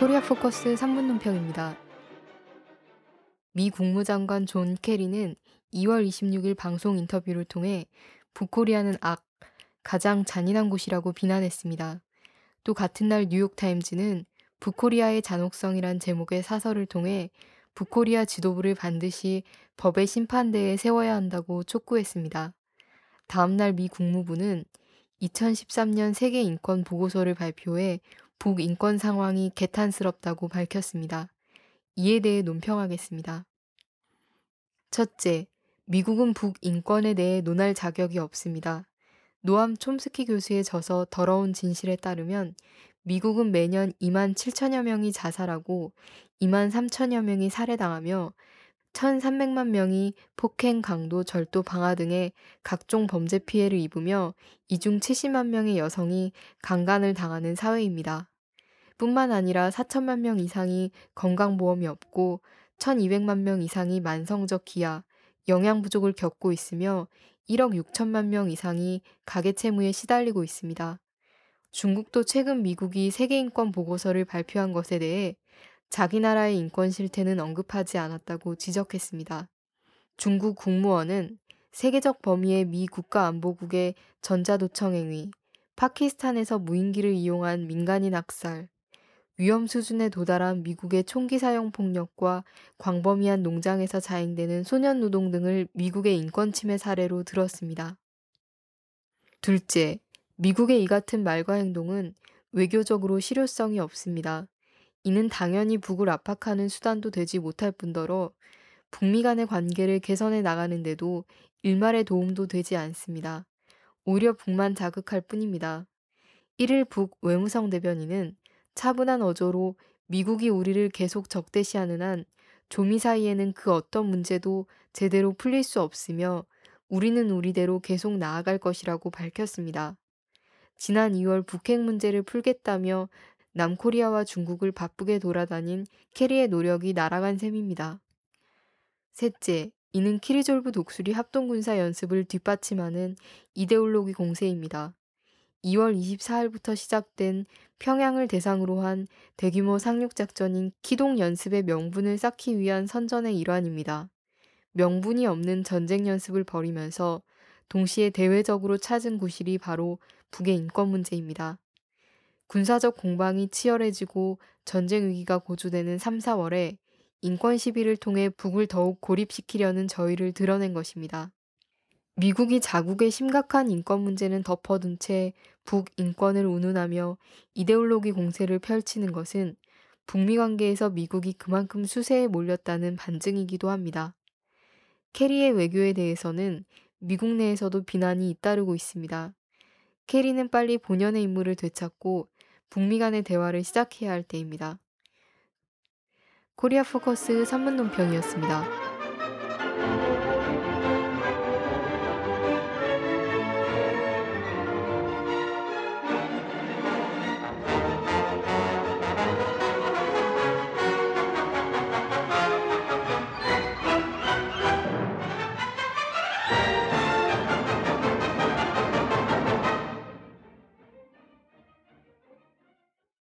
코리아 포커스 3분 논평입니다. 미 국무장관 존 케리는 2월 26일 방송 인터뷰를 통해 북코리아는 악, 가장 잔인한 곳이라고 비난했습니다. 또 같은 날 뉴욕타임즈는 북코리아의 잔혹성이란 제목의 사설을 통해 북코리아 지도부를 반드시 법의 심판대에 세워야 한다고 촉구했습니다. 다음날 미 국무부는 2013년 세계 인권 보고서를 발표해 북인권 상황이 개탄스럽다고 밝혔습니다. 이에 대해 논평하겠습니다. 첫째, 미국은 북인권에 대해 논할 자격이 없습니다. 노암 촘스키 교수의 저서 더러운 진실에 따르면 미국은 매년 2만 7천여 명이 자살하고 2만 3천여 명이 살해당하며 1,300만 명이 폭행, 강도, 절도, 방화 등의 각종 범죄 피해를 입으며 이중 70만 명의 여성이 강간을 당하는 사회입니다. 뿐만 아니라 4천만 명 이상이 건강보험이 없고 1,200만 명 이상이 만성적 기아, 영양 부족을 겪고 있으며 1억 6천만 명 이상이 가계 채무에 시달리고 있습니다. 중국도 최근 미국이 세계 인권 보고서를 발표한 것에 대해 자기 나라의 인권 실태는 언급하지 않았다고 지적했습니다. 중국 국무원은 세계적 범위의 미 국가안보국의 전자도청 행위, 파키스탄에서 무인기를 이용한 민간인 학살, 위험 수준에 도달한 미국의 총기 사용 폭력과 광범위한 농장에서 자행되는 소년 노동 등을 미국의 인권 침해 사례로 들었습니다. 둘째, 미국의 이 같은 말과 행동은 외교적으로 실효성이 없습니다. 이는 당연히 북을 압박하는 수단도 되지 못할 뿐더러 북미 간의 관계를 개선해 나가는데도 일말의 도움도 되지 않습니다. 오히려 북만 자극할 뿐입니다. 1일 북 외무성 대변인은 차분한 어조로 미국이 우리를 계속 적대시하는 한 조미 사이에는 그 어떤 문제도 제대로 풀릴 수 없으며 우리는 우리대로 계속 나아갈 것이라고 밝혔습니다. 지난 2월 북핵 문제를 풀겠다며 남코리아와 중국을 바쁘게 돌아다닌 캐리의 노력이 날아간 셈입니다. 셋째, 이는 키리졸브 독수리 합동군사 연습을 뒷받침하는 이데올로기 공세입니다. 2월 24일부터 시작된 평양을 대상으로 한 대규모 상륙작전인 키동 연습의 명분을 쌓기 위한 선전의 일환입니다. 명분이 없는 전쟁 연습을 벌이면서 동시에 대외적으로 찾은 구실이 바로 북의 인권 문제입니다. 군사적 공방이 치열해지고 전쟁 위기가 고조되는 3, 4월에 인권 시비를 통해 북을 더욱 고립시키려는 저희를 드러낸 것입니다. 미국이 자국의 심각한 인권 문제는 덮어둔 채 북인권을 운운하며 이데올로기 공세를 펼치는 것은 북미 관계에서 미국이 그만큼 수세에 몰렸다는 반증이기도 합니다. 캐리의 외교에 대해서는 미국 내에서도 비난이 잇따르고 있습니다. 캐리는 빨리 본연의 임무를 되찾고 북미 간의 대화를 시작해야 할 때입니다. 코리아 포커스 3분 논평이었습니다.